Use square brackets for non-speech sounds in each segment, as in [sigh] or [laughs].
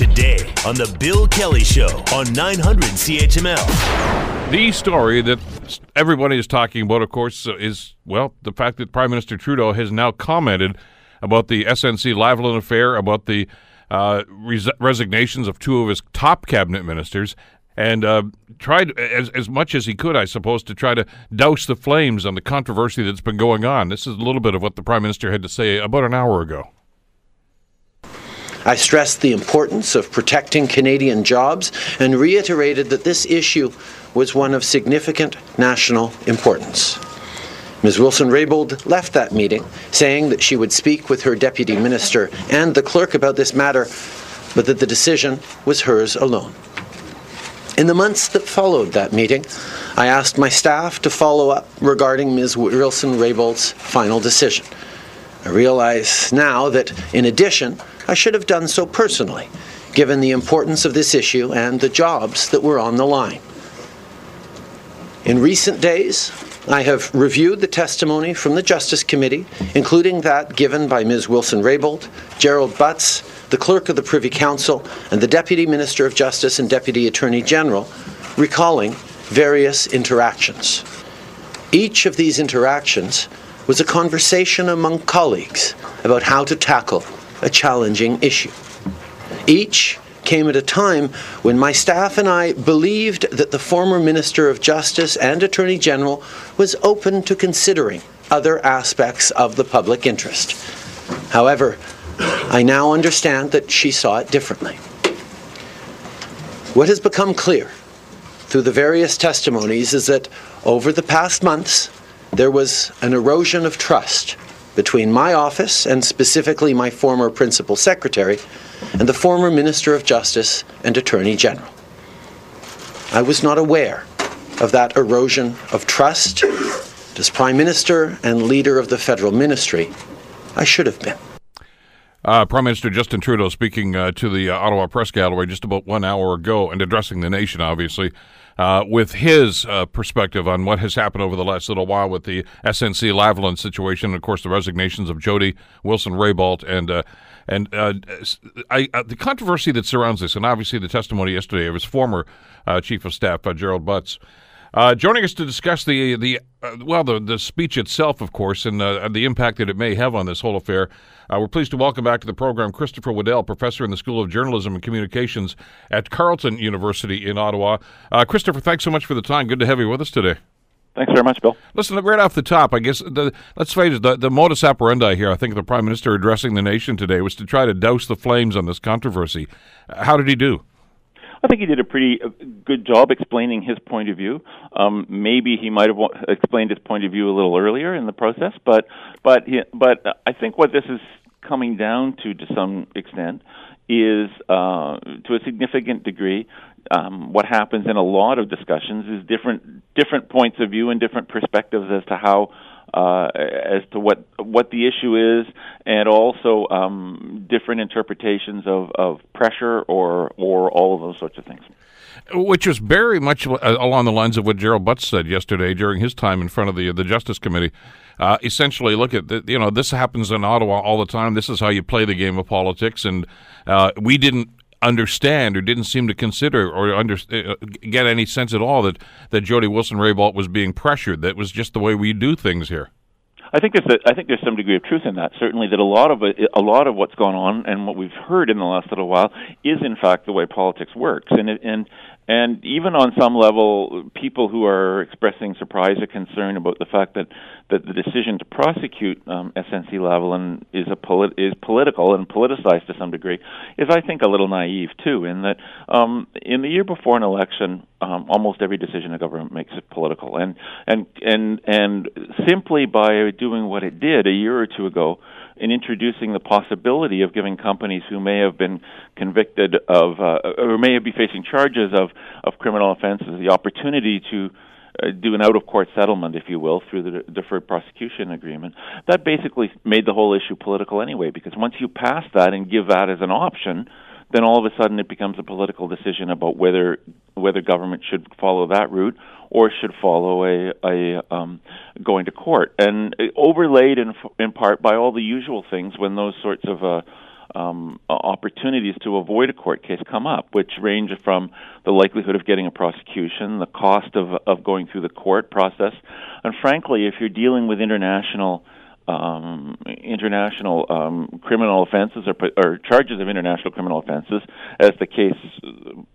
today on The Bill Kelly Show on 900 CHML. The story that everybody is talking about, of course, is, well, the fact that Prime Minister Trudeau has now commented about the SNC Lavalin affair, about the uh, res- resignations of two of his top cabinet ministers, and uh, tried as, as much as he could, I suppose, to try to douse the flames on the controversy that's been going on. This is a little bit of what the Prime Minister had to say about an hour ago. I stressed the importance of protecting Canadian jobs and reiterated that this issue was one of significant national importance. Ms. Wilson Raybould left that meeting saying that she would speak with her deputy minister and the clerk about this matter, but that the decision was hers alone. In the months that followed that meeting, I asked my staff to follow up regarding Ms. Wilson Raybould's final decision. I realize now that, in addition, I should have done so personally, given the importance of this issue and the jobs that were on the line. In recent days, I have reviewed the testimony from the Justice Committee, including that given by Ms. Wilson Raybould, Gerald Butts, the Clerk of the Privy Council, and the Deputy Minister of Justice and Deputy Attorney General, recalling various interactions. Each of these interactions was a conversation among colleagues about how to tackle a challenging issue. Each came at a time when my staff and I believed that the former Minister of Justice and Attorney General was open to considering other aspects of the public interest. However, I now understand that she saw it differently. What has become clear through the various testimonies is that over the past months, there was an erosion of trust between my office and specifically my former principal secretary and the former Minister of Justice and Attorney General. I was not aware of that erosion of trust. As Prime Minister and leader of the federal ministry, I should have been. Uh, Prime Minister Justin Trudeau speaking uh, to the uh, Ottawa Press Gallery just about one hour ago and addressing the nation, obviously, uh, with his uh, perspective on what has happened over the last little while with the SNC Lavalin situation, and of course, the resignations of Jody Wilson Raybould and uh, and I, the controversy that surrounds this, and obviously the testimony yesterday of his former Chief of Staff, Gerald Butts. Uh, joining us to discuss the the uh, well the the speech itself, of course, and uh, the impact that it may have on this whole affair. we're pleased to welcome back to the program Christopher Waddell, professor in the School of Journalism and Communications at Carleton University in Ottawa. Christopher, thanks so much for the time. Good to have you with us today. Thanks very much, Bill. Listen, right off the top, I guess the, let's face it, the, the modus operandi here, I think the Prime Minister addressing the nation today was to try to douse the flames on this controversy. How did he do? I think he did a pretty uh, good job explaining his point of view. Um, maybe he might have explained his point of view a little earlier in the process, but but but I think what this is coming down to, to some extent, is uh, to a significant degree um, what happens in a lot of discussions is different different points of view and different perspectives as to how uh, as to what what the issue is, and also um, different interpretations of, of pressure or or all of those sorts of things. Which was very much uh, along the lines of what Gerald Butts said yesterday during his time in front of the the Justice Committee. Uh, essentially, look at the, you know this happens in Ottawa all the time. This is how you play the game of politics, and uh, we didn't understand or didn't seem to consider or under, uh, get any sense at all that, that Jody Wilson Raybould was being pressured. That was just the way we do things here. I think there's a, I think there's some degree of truth in that. Certainly, that a lot of a lot of what's gone on and what we've heard in the last little while is in fact the way politics works. And and and even on some level, people who are expressing surprise or concern about the fact that, that the decision to prosecute um, SNC Lavalin is a polit- is political and politicized to some degree is, I think, a little naive too. In that, um, in the year before an election, um, almost every decision a government makes is political, and and and and simply by doing what it did a year or two ago in introducing the possibility of giving companies who may have been convicted of uh, or may be facing charges of of criminal offenses the opportunity to uh, do an out of court settlement, if you will, through the deferred prosecution agreement. That basically made the whole issue political anyway, because once you pass that and give that as an option, then all of a sudden it becomes a political decision about whether whether government should follow that route or should follow a, a um, going to court, and overlaid in in part by all the usual things when those sorts of uh, um, opportunities to avoid a court case come up, which range from the likelihood of getting a prosecution, the cost of of going through the court process, and frankly, if you're dealing with international um, international um, criminal offenses or, or charges of international criminal offenses, as the case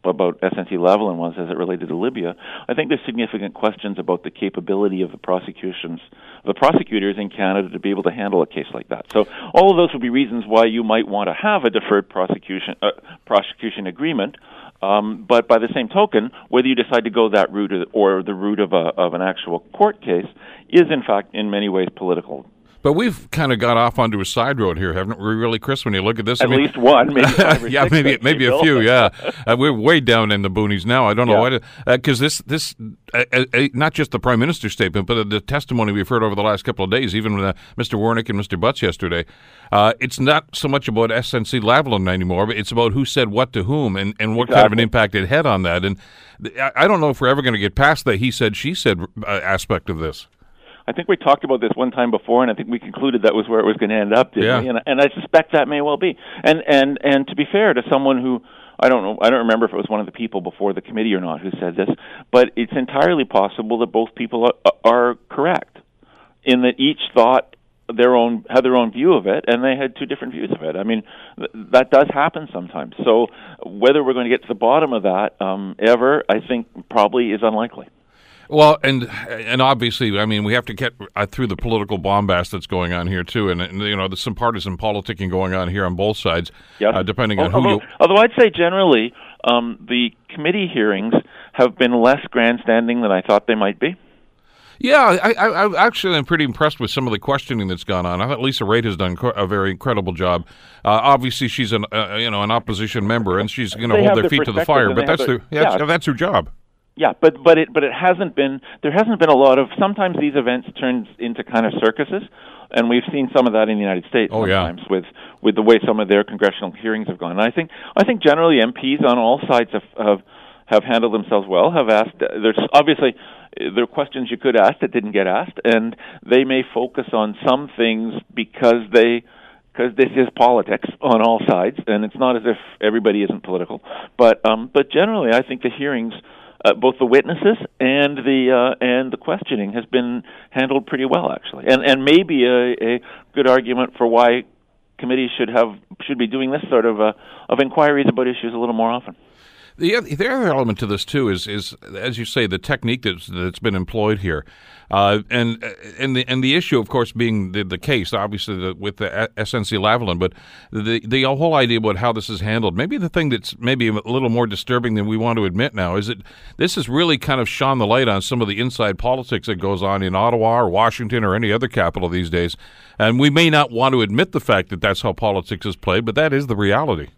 about SNC Lavalin was as it related to Libya, I think there's significant questions about the capability of the prosecutions, the prosecutors in Canada to be able to handle a case like that. So all of those would be reasons why you might want to have a deferred prosecution uh, prosecution agreement. Um, but by the same token, whether you decide to go that route or, the route of, a, of an actual court case is, in fact, in many ways political. But we've kind of got off onto a side road here, haven't we? Really, Chris, when you look at this, at I mean, least one, maybe [laughs] yeah, maybe maybe a few. Yeah, [laughs] uh, we're way down in the boonies now. I don't know yeah. why, because uh, this this uh, uh, uh, not just the prime minister's statement, but the testimony we've heard over the last couple of days, even with Mr. Wernick and Mr. Butts yesterday. it's not so much about SNC Lavalin anymore, but it's about who said what to whom and, and what exactly. kind of an impact it had on that. And I don't know if we're ever going to get past the he said she said aspect of this. I think we talked about this one time before, and I think we concluded that was where it was going to end up. yeah. We? And, and I suspect that may well be. And and and to be fair to someone who I don't know, I don't remember if it was one of the people before the committee or not who said this, but it's entirely possible that both people are, are correct in that each thought their own had their own view of it, and they had two different views of it. I mean, th- that does happen sometimes. So whether we're going to get to the bottom of that um, ever, I think probably is unlikely. Well, and and obviously, I mean, we have to get uh, through the political bombast that's going on here too, and, and you know, there's some partisan politicking going on here on both sides, yes. uh, depending on although, who. You... Although I'd say generally, um, the committee hearings have been less grandstanding than I thought they might be. Yeah, I, I, I actually am pretty impressed with some of the questioning that's gone on. I thought Lisa Raitt has done a very incredible job. Uh, obviously, she's an uh, you know an opposition member, and she's going to hold their feet to the fire. But that's their, yeah, yeah, that's her job. Yeah, but but it but it hasn't been there hasn't been a lot of sometimes these events turn into kind of circuses, and we've seen some of that in the United States oh, sometimes yeah. with with the way some of their congressional hearings have gone. And I think I think generally MPs on all sides have have, have handled themselves well. Have asked there's obviously there are questions you could ask that didn't get asked, and they may focus on some things because they because this is politics on all sides, and it's not as if everybody isn't political. But um, but generally, I think the hearings uh, both the witnesses and the uh, and the questioning has been handled pretty well, actually, and and maybe a, a good argument for why committees should have should be doing this sort of uh, of inquiries about issues a little more often. The other, the other element to this too is is as you say the technique that's that's been employed here, uh, and and the and the issue of course being the, the case obviously the, with the SNC Lavalin, but the the whole idea about how this is handled. Maybe the thing that's maybe a little more disturbing than we want to admit now is that this has really kind of shone the light on some of the inside politics that goes on in Ottawa or Washington or any other capital these days, and we may not want to admit the fact that that's how politics is played, but that is the reality.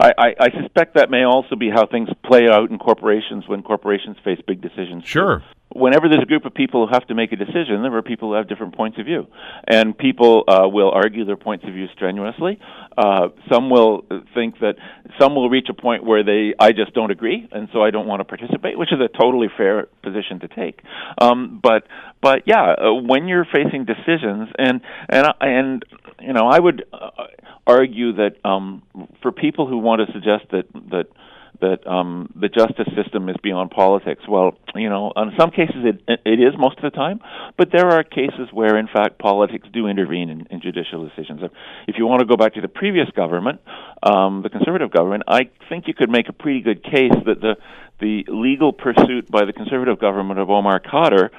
I, I, I suspect that may also be how things play out in corporations when corporations face big decisions. Sure. Whenever there's a group of people who have to make a decision, there are people who have different points of view, and people uh, will argue their points of view strenuously. Uh, some will think that some will reach a point where they, I just don't agree, and so I don't want to participate, which is a totally fair position to take. Um, but, but yeah, uh, when you're facing decisions, and and and you know, I would uh, argue that um, for people who want to suggest that that that um, the justice system is beyond politics. Well, you know, in some cases it it is most of the time, but there are cases where, in fact, politics do intervene in, in judicial decisions. If you want to go back to the previous government, um, the conservative government, I think you could make a pretty good case that the the legal pursuit by the conservative government of Omar Khadr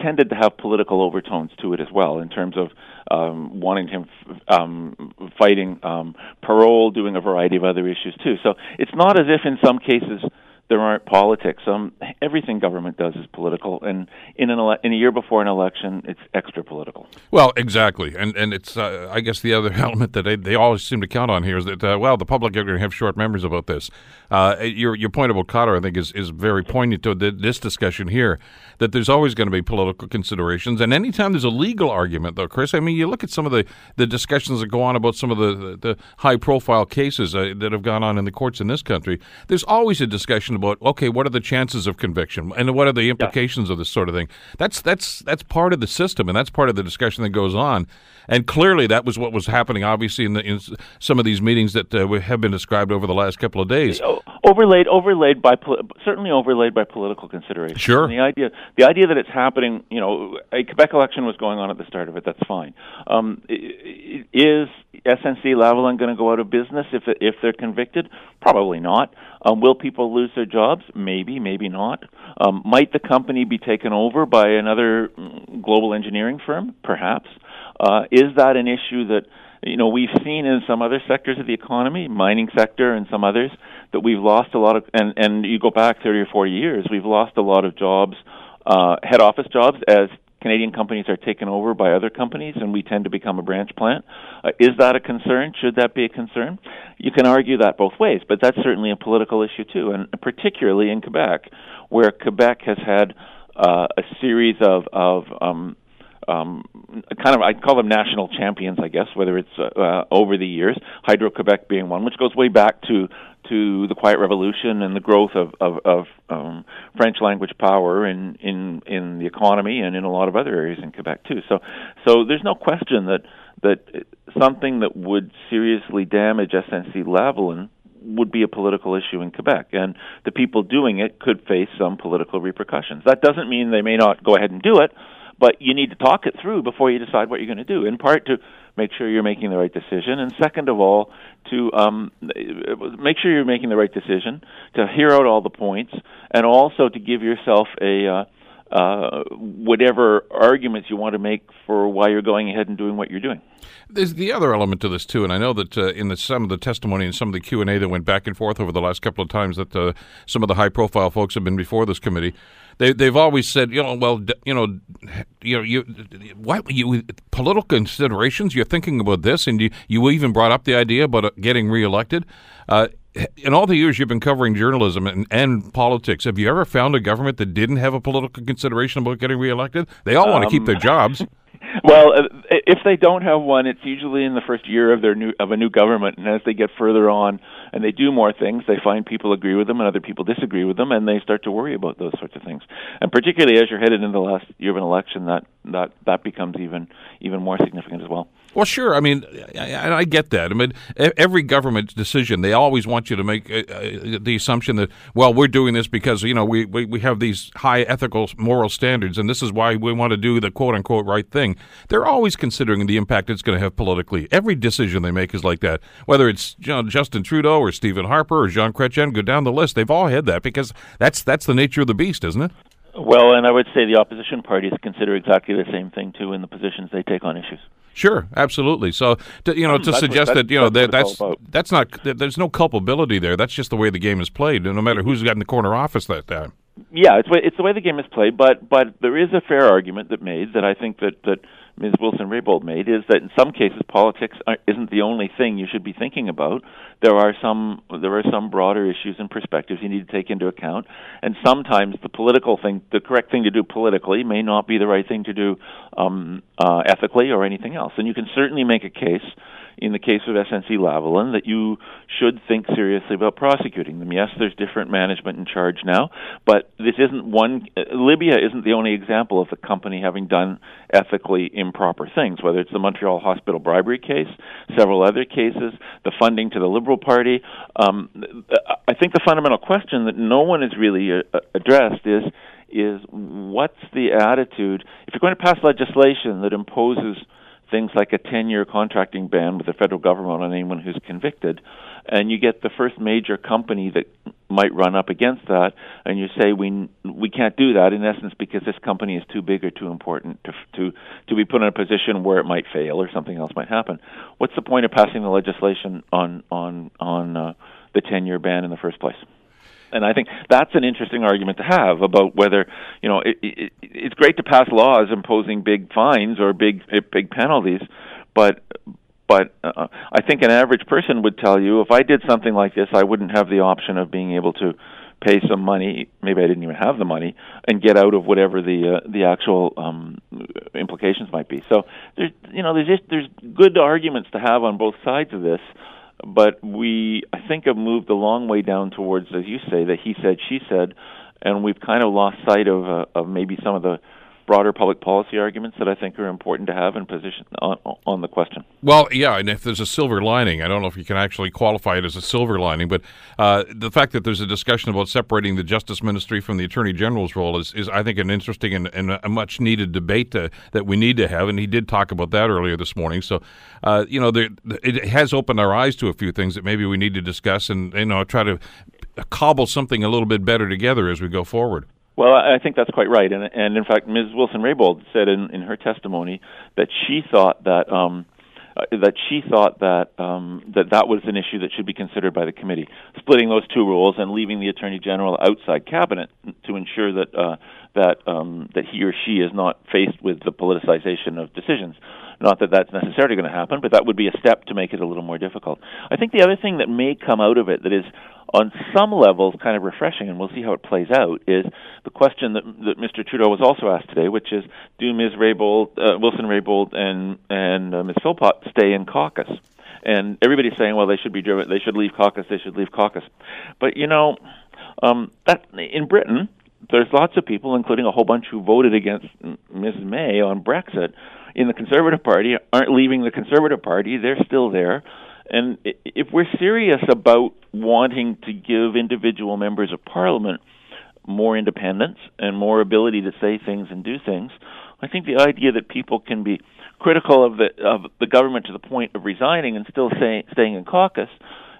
tended to have political overtones to it as well, in terms of um, wanting him um, fighting um, parole, doing a variety of other issues too. So it's not as if in some cases there aren't politics. Um, everything government does is political, and in an ele- in a year before an election, it's extra political. Well, exactly, and and it's uh, I guess the other [laughs] element that they, they always seem to count on here is that uh, well, the public are going to have short memories about this. Uh, your your point about Khadr, I think, is is very poignant to the, this discussion here. That there's always going to be political considerations, and anytime there's a legal argument, though, Chris, I mean, you look at some of the, the discussions that go on about some of the the, the high profile cases uh, that have gone on in the courts in this country. There's always a discussion discussion about okay, what are the chances of conviction and what are the implications yeah. of this sort of thing. That's that's that's part of the system, and that's part of the discussion that goes on. And clearly, that was what was happening. Obviously, in, the, in some of these meetings that uh, have been described over the last couple of days, overlaid overlaid by certainly overlaid by political considerations. Sure. And the idea the idea that it's happening, you know, a Quebec election was going on at the start of it. That's fine. Um, is SNC Lavalin going to go out of business if if they're convicted? Probably not. Um, will people lose their jobs? Maybe, maybe not. Um, might the company be taken over by another mm, global engineering firm? Perhaps. Uh, is that an issue that you know we've seen in some other sectors of the economy, mining sector and some others, that we've lost a lot of, and and you go back 30 or 40 years, we've lost a lot of jobs, uh, head office jobs as Canadian companies are taken over by other companies and we tend to become a branch plant. Uh, is that a concern? Should that be a concern? You can argue that both ways, but that's certainly a political issue too, and particularly in Quebec, where Quebec has had uh, a series of, of um, um, kind of I call them national champions, I guess, whether it's uh, uh, over the years, Hydro Quebec being one, which goes way back to to the Quiet Revolution and the growth of of, of um, French language power in in in the economy and in a lot of other areas in Quebec too. So so there's no question that that something that would seriously damage SNC Lavalin would be a political issue in Quebec, and the people doing it could face some political repercussions. That doesn't mean they may not go ahead and do it, but you need to talk it through before you decide what you're going to do. In part to make sure you're making the right decision, and second of all, to um, make sure you're making the right decision, to hear out all the points, and also to give yourself a uh, uh, whatever arguments you want to make for why you're going ahead and doing what you're doing. There's the other element to this too, and I know that uh, in the, some of the testimony and some of the Q and A that went back and forth over the last couple of times that uh, some of the high-profile folks have been before this committee, they they've always said, you know, well, you know, you know, you you political considerations. You're thinking about this, and you you even brought up the idea about uh, getting reelected. Uh, in all the years you've been covering journalism and, and, politics, have you ever found a government that didn't have a political consideration about getting reelected? They all um, want to keep their um, jobs. [laughs] Well, uh, if they don't have one, it's usually in the first year of their new of a new government, and as they get further on and they do more things, they find people agree with them and other people disagree with them, and they start to worry about those sorts of things. And particularly as you're headed into the last year of an election, that that that becomes even even more significant as well. Well, sure. I mean, I, I, get that. I mean, every government decision, they always want you to make uh, uh, the assumption that, well, we're doing this because, you know, we, we, we have these high ethical, moral standards, and this is why we want to do the quote unquote right thing. They're always considering the impact it's going to have politically. Every decision they make is like that. Whether it's you know, Justin Trudeau or Stephen Harper or Jean Chrétien, go down the list. They've all had that because that's, that's the nature of the beast, isn't it? Well, and I would say the opposition parties consider exactly the same thing, too, in the positions they take on issues. Sure, absolutely. So, to, you know, to suggest what, that you know that that's that's not there's no culpability there. That's just the way the game is played, no matter who's got in the corner office that time. Yeah, it's it's the way the game is played, but but there is a fair argument that made that I think that that Ms. Wilson Raybould made is that in some cases politics isn't the only thing you should be thinking about. There are some there are some broader issues and perspectives you need to take into account, and sometimes the political thing, the correct thing to do politically, may not be the right thing to do um, uh, ethically or anything else. And you can certainly make a case in the case of SNC Lavalin that you should think seriously about prosecuting them. Yes, there's different management in charge now, but this isn't one. Uh, Libya isn't the only example of the company having done ethically improper things. Whether it's the Montreal Hospital bribery case, several other cases, the funding to the Liberal Party. Um, I think the fundamental question that no one has really uh, addressed is is what's the attitude if you're going to pass legislation that imposes things like a 10 year contracting ban with the federal government on anyone who's convicted, and you get the first major company that might run up against that, and you say we we can't do that in essence because this company is too big or too important to to to be put in a position where it might fail or something else might happen. What's the point of passing the legislation on on on uh, the 10 year ban in the first place? And I think that's an interesting argument to have about whether you know it, it, it's great to pass laws imposing big fines or big big penalties, but but uh, I think an average person would tell you if I did something like this, I wouldn't have the option of being able to pay some money. Maybe I didn't even have the money and get out of whatever the uh, the actual um, implications might be. So there's you know there's just there's good arguments to have on both sides of this. But we, I think, have moved a long way down towards, as you say, that he said, she said, and we've kind of lost sight of uh, of maybe some of the broader public policy arguments that I think are important to have in position on, on the question. Well, yeah, and if there's a silver lining, I don't know if you can actually qualify it as a silver lining, but uh, the fact that there's a discussion about separating the Justice Ministry from the Attorney General's role is, is I think, an interesting and, and a much needed debate to, that we need to have, and he did talk about that earlier this morning. So, uh, you know, there, it has opened our eyes to a few things that maybe we need to discuss and, you know, try to cobble something a little bit better together as we go forward. Well, I think that's quite right, and and in fact, Ms. Wilson Raybould said in, in her testimony that she thought that um, uh, that she thought that um, that that was an issue that should be considered by the committee, splitting those two roles and leaving the attorney general outside cabinet to ensure that uh, that um, that he or she is not faced with the politicization of decisions. Not that that's necessarily going to happen, but that would be a step to make it a little more difficult. I think the other thing that may come out of it that is on some levels kind of refreshing, and we'll see how it plays out, is the question that, that Mr. Trudeau was also asked today, which is, do Ms. Raybould, uh, Wilson Raybould and and uh, Ms. Philpott stay in caucus? And everybody's saying, well, they should be driven, they should leave caucus, they should leave caucus. But you know, um, that in Britain, there's lots of people, including a whole bunch who voted against Ms. May on Brexit, in the Conservative Party aren't leaving the Conservative Party; they're still there. And if we're serious about wanting to give individual members of Parliament more independence and more ability to say things and do things, I think the idea that people can be critical of the of the government to the point of resigning and still staying in caucus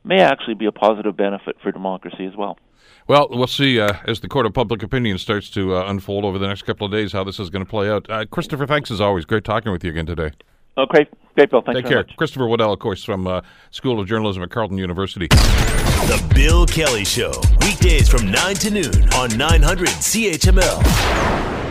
may actually be a positive benefit for democracy as well. Well, we'll see uh, as the court of public opinion starts to uh, unfold over the next couple of days how this is going to play out. Uh, Christopher, thanks as always. Great talking with you again today. Oh, great, great, Bill. Thanks Take care. Much. Christopher Waddell, of course, from uh, School of Journalism at Carleton University. The Bill Kelly Show, weekdays from 9 to noon on 900 CHML.